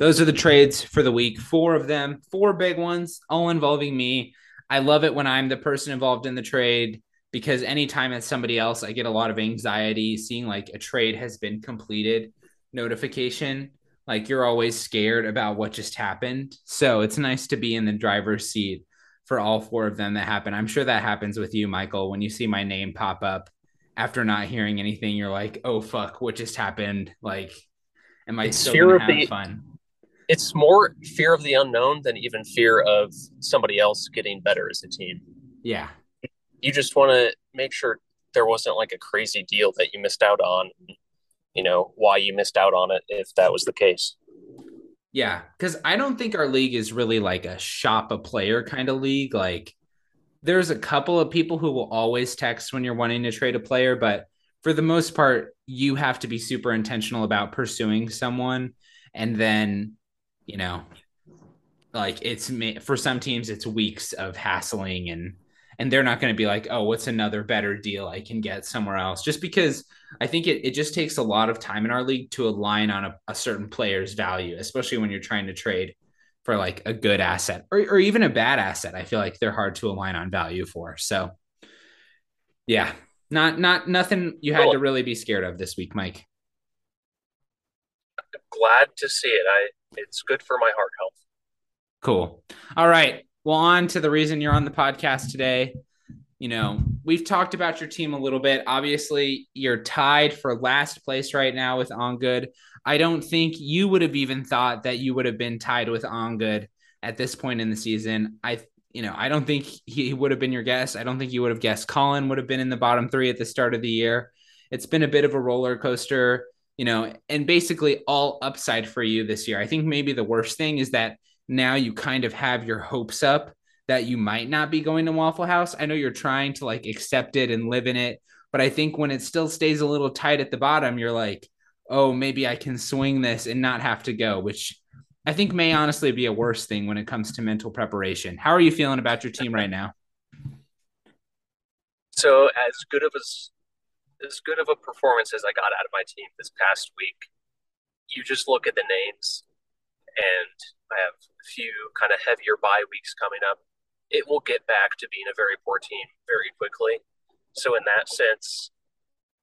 those are the trades for the week. Four of them, four big ones, all involving me. I love it when I'm the person involved in the trade. because anytime it's somebody else, I get a lot of anxiety seeing like a trade has been completed notification. Like you're always scared about what just happened. So it's nice to be in the driver's seat for all four of them that happen. I'm sure that happens with you, Michael, when you see my name pop up after not hearing anything. You're like, oh fuck, what just happened? Like, am I it's still gonna have the, fun? It's more fear of the unknown than even fear of somebody else getting better as a team. Yeah, you just want to make sure there wasn't like a crazy deal that you missed out on you know why you missed out on it if that was the case. Yeah because i don't think our league is really like a shop a player kind of league. Like there's a couple of people who will always text when you're wanting to trade a player but for the most part you have to be super intentional about pursuing someone and then you know like it's for some teams it's weeks of hassling and and they're not going to be like, oh, what's another better deal I can get somewhere else? Just because I think it, it just takes a lot of time in our league to align on a, a certain player's value, especially when you're trying to trade for like a good asset or, or even a bad asset. I feel like they're hard to align on value for. So yeah, not not nothing you had to really be scared of this week, Mike. I'm Glad to see it. I it's good for my heart health. Cool. All right. Well, on to the reason you're on the podcast today. You know, we've talked about your team a little bit. Obviously, you're tied for last place right now with On Good. I don't think you would have even thought that you would have been tied with On Good at this point in the season. I, you know, I don't think he would have been your guess. I don't think you would have guessed Colin would have been in the bottom three at the start of the year. It's been a bit of a roller coaster, you know, and basically all upside for you this year. I think maybe the worst thing is that now you kind of have your hopes up that you might not be going to Waffle House. I know you're trying to like accept it and live in it, but I think when it still stays a little tight at the bottom, you're like, oh, maybe I can swing this and not have to go, which I think may honestly be a worse thing when it comes to mental preparation. How are you feeling about your team right now? So as good of as as good of a performance as I got out of my team this past week, you just look at the names and I have a few kind of heavier bye weeks coming up. It will get back to being a very poor team very quickly. So in that sense,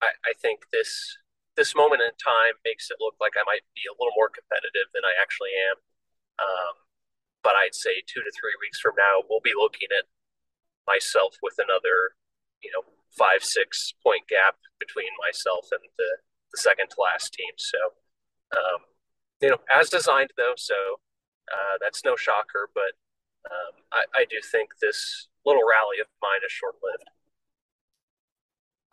I, I think this this moment in time makes it look like I might be a little more competitive than I actually am. Um, but I'd say two to three weeks from now, we'll be looking at myself with another, you know, five six point gap between myself and the, the second to last team. So, um, you know, as designed though. So uh, that's no shocker, but um, I, I do think this little rally of mine is short lived.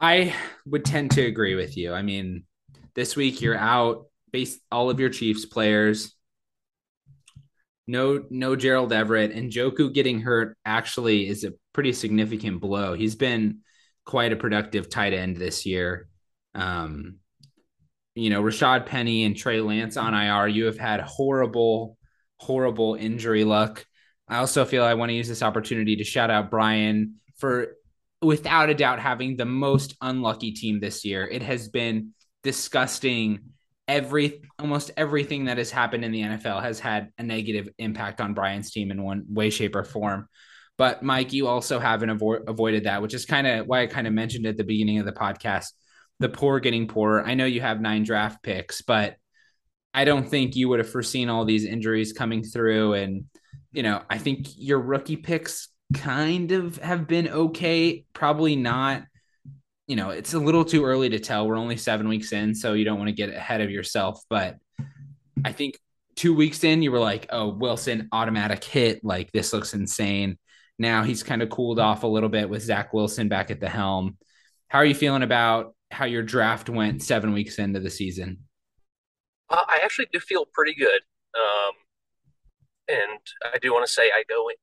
I would tend to agree with you. I mean, this week you're out, based all of your Chiefs players. No, no Gerald Everett and Njoku getting hurt actually is a pretty significant blow. He's been quite a productive tight end this year. Um, you know, Rashaad Penny and Trey Lance on IR. You have had horrible horrible injury luck. I also feel I want to use this opportunity to shout out Brian for without a doubt having the most unlucky team this year. It has been disgusting. Every almost everything that has happened in the NFL has had a negative impact on Brian's team in one way, shape, or form. But Mike, you also haven't avo- avoided that, which is kind of why I kind of mentioned at the beginning of the podcast the poor getting poorer. I know you have nine draft picks, but I don't think you would have foreseen all these injuries coming through. And, you know, I think your rookie picks kind of have been okay. Probably not, you know, it's a little too early to tell. We're only seven weeks in, so you don't want to get ahead of yourself. But I think two weeks in, you were like, oh, Wilson automatic hit. Like, this looks insane. Now he's kind of cooled off a little bit with Zach Wilson back at the helm. How are you feeling about how your draft went seven weeks into the season? Uh, I actually do feel pretty good, um, and I do want to say I go in,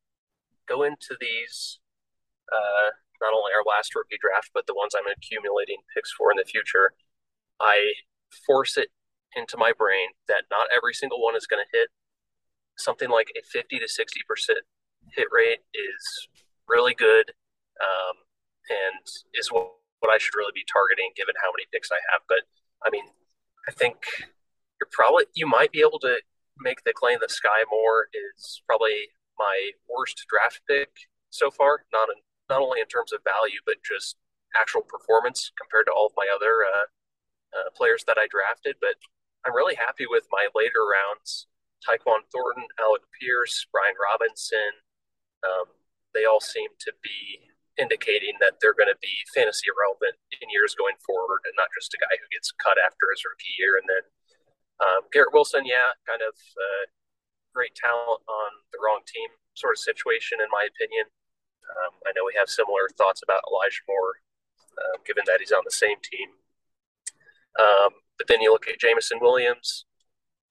go into these uh, not only our last rookie draft, but the ones I'm accumulating picks for in the future. I force it into my brain that not every single one is going to hit. Something like a 50 to 60 percent hit rate is really good, um, and is what, what I should really be targeting given how many picks I have. But I mean, I think you're probably you might be able to make the claim that Skyy Moore is probably my worst draft pick so far. Not in, not only in terms of value but just actual performance compared to all of my other uh, uh, players that I drafted. But I'm really happy with my later rounds. Tyquan Thornton, Alec Pierce, Brian Robinson. Um, they all seem to be indicating that they're going to be fantasy relevant in years going forward and not just a guy who gets cut after his rookie year. And then um, Garrett Wilson, yeah, kind of uh, great talent on the wrong team sort of situation, in my opinion. Um, I know we have similar thoughts about Elijah Moore, uh, given that he's on the same team. Um, but then you look at Jameson Williams,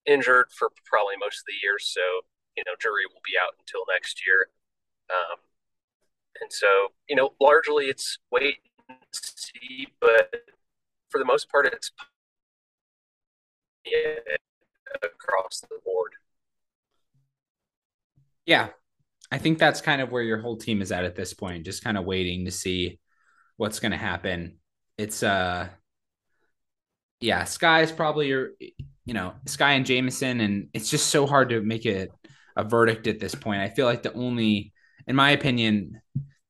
injured for probably most of the year, so you know jury will be out until next year. Um, and so, you know, largely it's wait and see, but for the most part, it's yeah, across the board. Yeah. I think that's kind of where your whole team is at at this point, just kind of waiting to see what's going to happen. It's, uh, yeah, Skyy is probably your, you know, Skyy and Jameson, and it's just so hard to make it a verdict at this point. I feel like the only, in my opinion,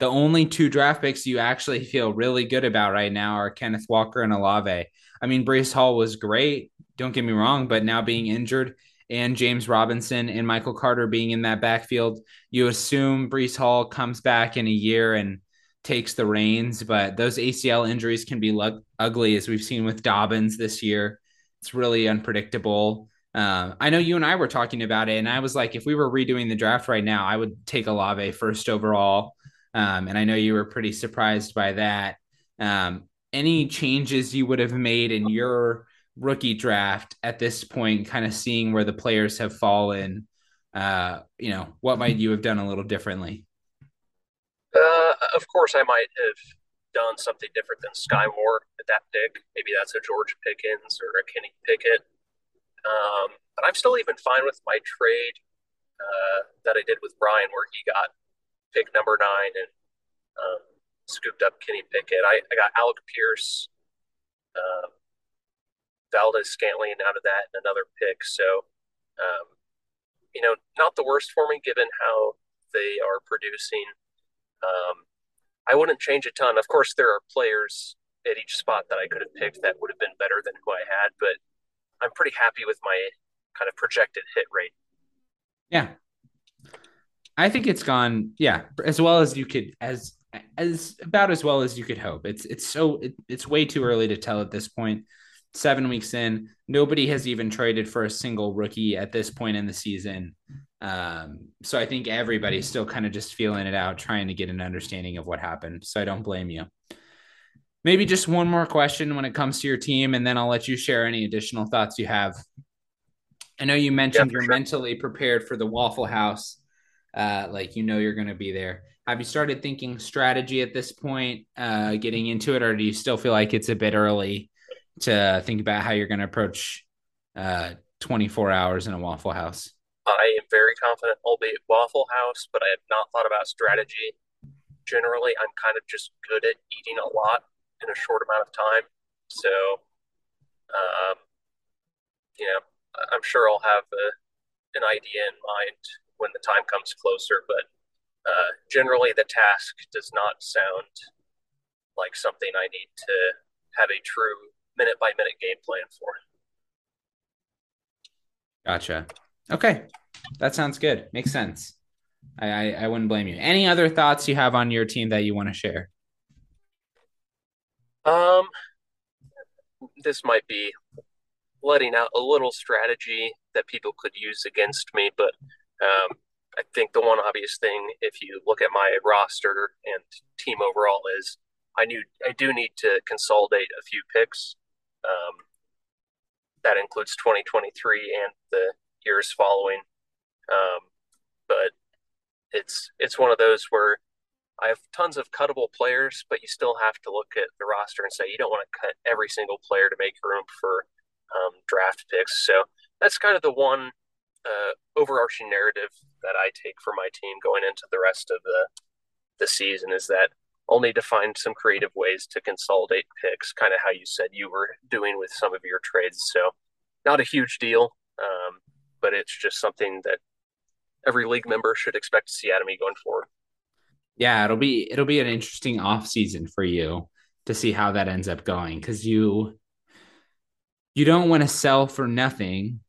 the only two draft picks you actually feel really good about right now are Kenneth Walker and Olave. I mean, Breece Hall was great, don't get me wrong, but now being injured and James Robinson and Michael Carter being in that backfield, you assume Breece Hall comes back in a year and takes the reins. But those ACL injuries can be ugly, as we've seen with Dobbins this year. It's really unpredictable. Uh, I know you and I were talking about it, and I was like, if we were redoing the draft right now, I would take Olave first overall. Um, and I know you were pretty surprised by that. Um, any changes you would have made in your rookie draft at this point, kind of seeing where the players have fallen? Uh, you know, what might you have done a little differently? Uh, of course, I might have done something different than Skyy Moore at that pick. Maybe that's a George Pickens or a Kenny Pickett. Um, but I'm still even fine with my trade uh, that I did with Brian, where he got pick number nine and um, scooped up Kenny Pickett. I, I got Alec Pierce, uh, Valdes-Scantling out of that, and another pick. So, um, you know, not the worst for me given how they are producing. Um, I wouldn't change a ton. Of course, there are players at each spot that I could have picked that would have been better than who I had, but I'm pretty happy with my kind of projected hit rate. Yeah, I think it's gone, yeah, as well as you could, as as about as well as you could hope. It's it's so it, it's way too early to tell at this point. Seven weeks in, nobody has even traded for a single rookie at this point in the season. Um, so I think everybody's still kind of just feeling it out, trying to get an understanding of what happened. So I don't blame you. Maybe just one more question when it comes to your team, and then I'll let you share any additional thoughts you have. I know you mentioned yeah, you're sure. mentally prepared for the Waffle House uh, like you know you're going to be there. Have you started thinking strategy at this point, uh, getting into it, or do you still feel like it's a bit early to think about how you're going to approach uh, 24 hours in a Waffle House? I am very confident I'll be at Waffle House, but I have not thought about strategy. Generally, I'm kind of just good at eating a lot in a short amount of time. So, um, you know, I'm sure I'll have a, an idea in mind when the time comes closer. But uh, generally, the task does not sound like something I need to have a true minute by minute game plan for. Gotcha. Okay, that sounds good. Makes sense. I, I, I wouldn't blame you. Any other thoughts you have on your team that you want to share? Um, this might be letting out a little strategy that people could use against me, but um, I think the one obvious thing, if you look at my roster and team overall, is I knew I do need to consolidate a few picks. Um, that includes 2023 and the years following. Um, but it's it's one of those where I have tons of cuttable players, but you still have to look at the roster and say you don't want to cut every single player to make room for um, draft picks. So that's kind of the one uh, overarching narrative that I take for my team going into the rest of the the season is that I'll need to find some creative ways to consolidate picks, kind of how you said you were doing with some of your trades. So, not a huge deal, um, but it's just something that every league member should expect to see out of me going forward. Yeah, it'll be it'll be an interesting off season for you to see how that ends up going because you you don't want to sell for nothing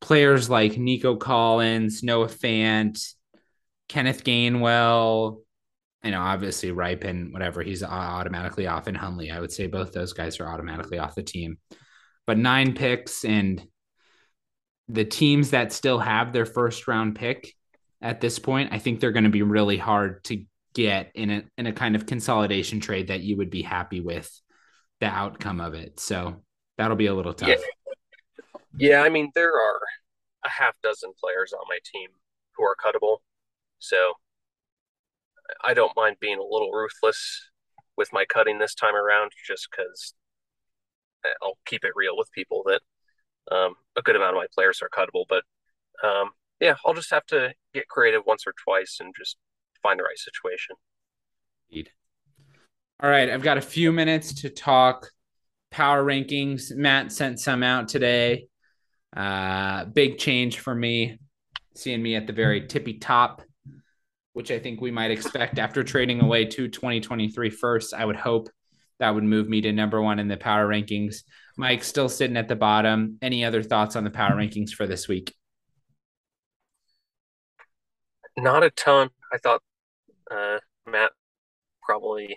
players like Nico Collins, Noah Fant, Kenneth Gainwell, you know, obviously Rypien, whatever, he's uh, automatically off in Hundley. I would say both those guys are automatically off the team. But nine picks and the teams that still have their first round pick at this point, I think they're going to be really hard to get in a in a kind of consolidation trade that you would be happy with the outcome of it. So that'll be a little tough. Yeah. Yeah, I mean there are a half dozen players on my team who are cuttable, so I don't mind being a little ruthless with my cutting this time around, just because I'll keep it real with people that um, a good amount of my players are cuttable. But um, yeah, I'll just have to get creative once or twice and just find the right situation. Indeed. All right, I've got a few minutes to talk power rankings. Matt sent some out today. Uh, big change for me, seeing me at the very tippy top, which I think we might expect after trading away to 2023 first. I would hope that would move me to number one in the power rankings. Mike still sitting at the bottom. Any other thoughts on the power rankings for this week? Not a ton. I thought uh, Matt probably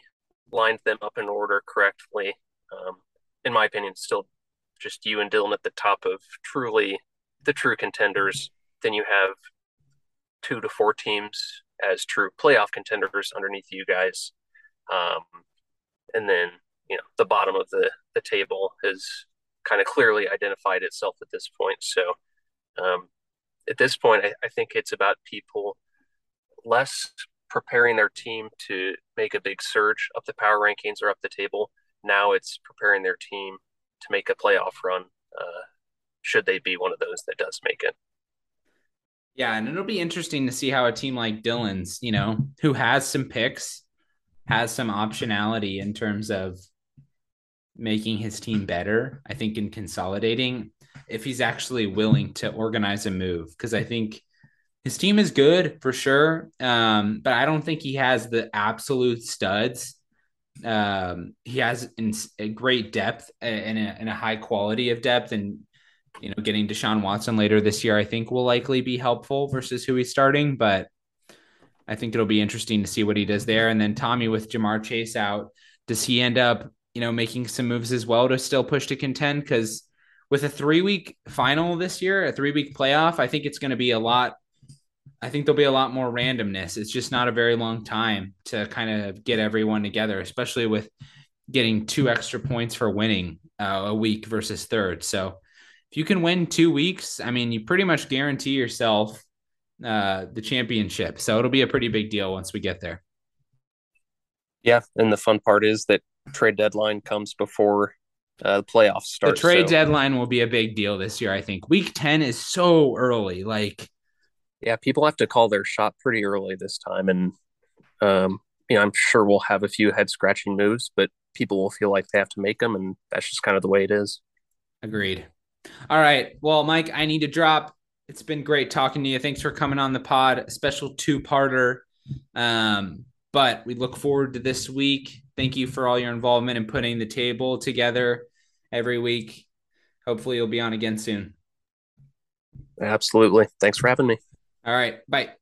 lined them up in order correctly. Um, in my opinion, still just you and Dylan at the top of truly the true contenders. Then you have two to four teams as true playoff contenders underneath you guys. Um, and then, you know, the bottom of the, the table has kind of clearly identified itself at this point. So um, at this point, I, I think it's about people less preparing their team to make a big surge up the power rankings or up the table. Now it's preparing their team to make a playoff run, uh, should they be one of those that does make it. Yeah, and it'll be interesting to see how a team like Dylan's, you know, who has some picks, has some optionality in terms of making his team better. I think in consolidating, if he's actually willing to organize a move, because I think his team is good for sure, um, but I don't think he has the absolute studs um, he has in, a great depth and a, and a high quality of depth. And, you know, getting Deshaun Watson later this year, I think will likely be helpful versus who he's starting. But I think it'll be interesting to see what he does there. And then Tommy with Ja'Marr Chase out, does he end up, you know, making some moves as well to still push to contend? Because with a three week final this year, a three week playoff, I think it's going to be a lot I think there'll be a lot more randomness. It's just not a very long time to kind of get everyone together, especially with getting two extra points for winning uh, a week versus third. So if you can win two weeks, I mean, you pretty much guarantee yourself uh, the championship. So it'll be a pretty big deal once we get there. Yeah, and the fun part is that trade deadline comes before uh, the playoffs start. The trade so. deadline will be a big deal this year. I think week ten is so early. Like yeah, people have to call their shot pretty early this time, and um, you know, I'm sure we'll have a few head scratching moves, but people will feel like they have to make them, and that's just kind of the way it is. Agreed. All right. Well, Mike, I need to drop. It's been great talking to you. Thanks for coming on the pod. A special two-parter. Um, but we look forward to this week. Thank you for all your involvement in putting the table together every week. Hopefully, you'll be on again soon. Absolutely. Thanks for having me. All right. Bye.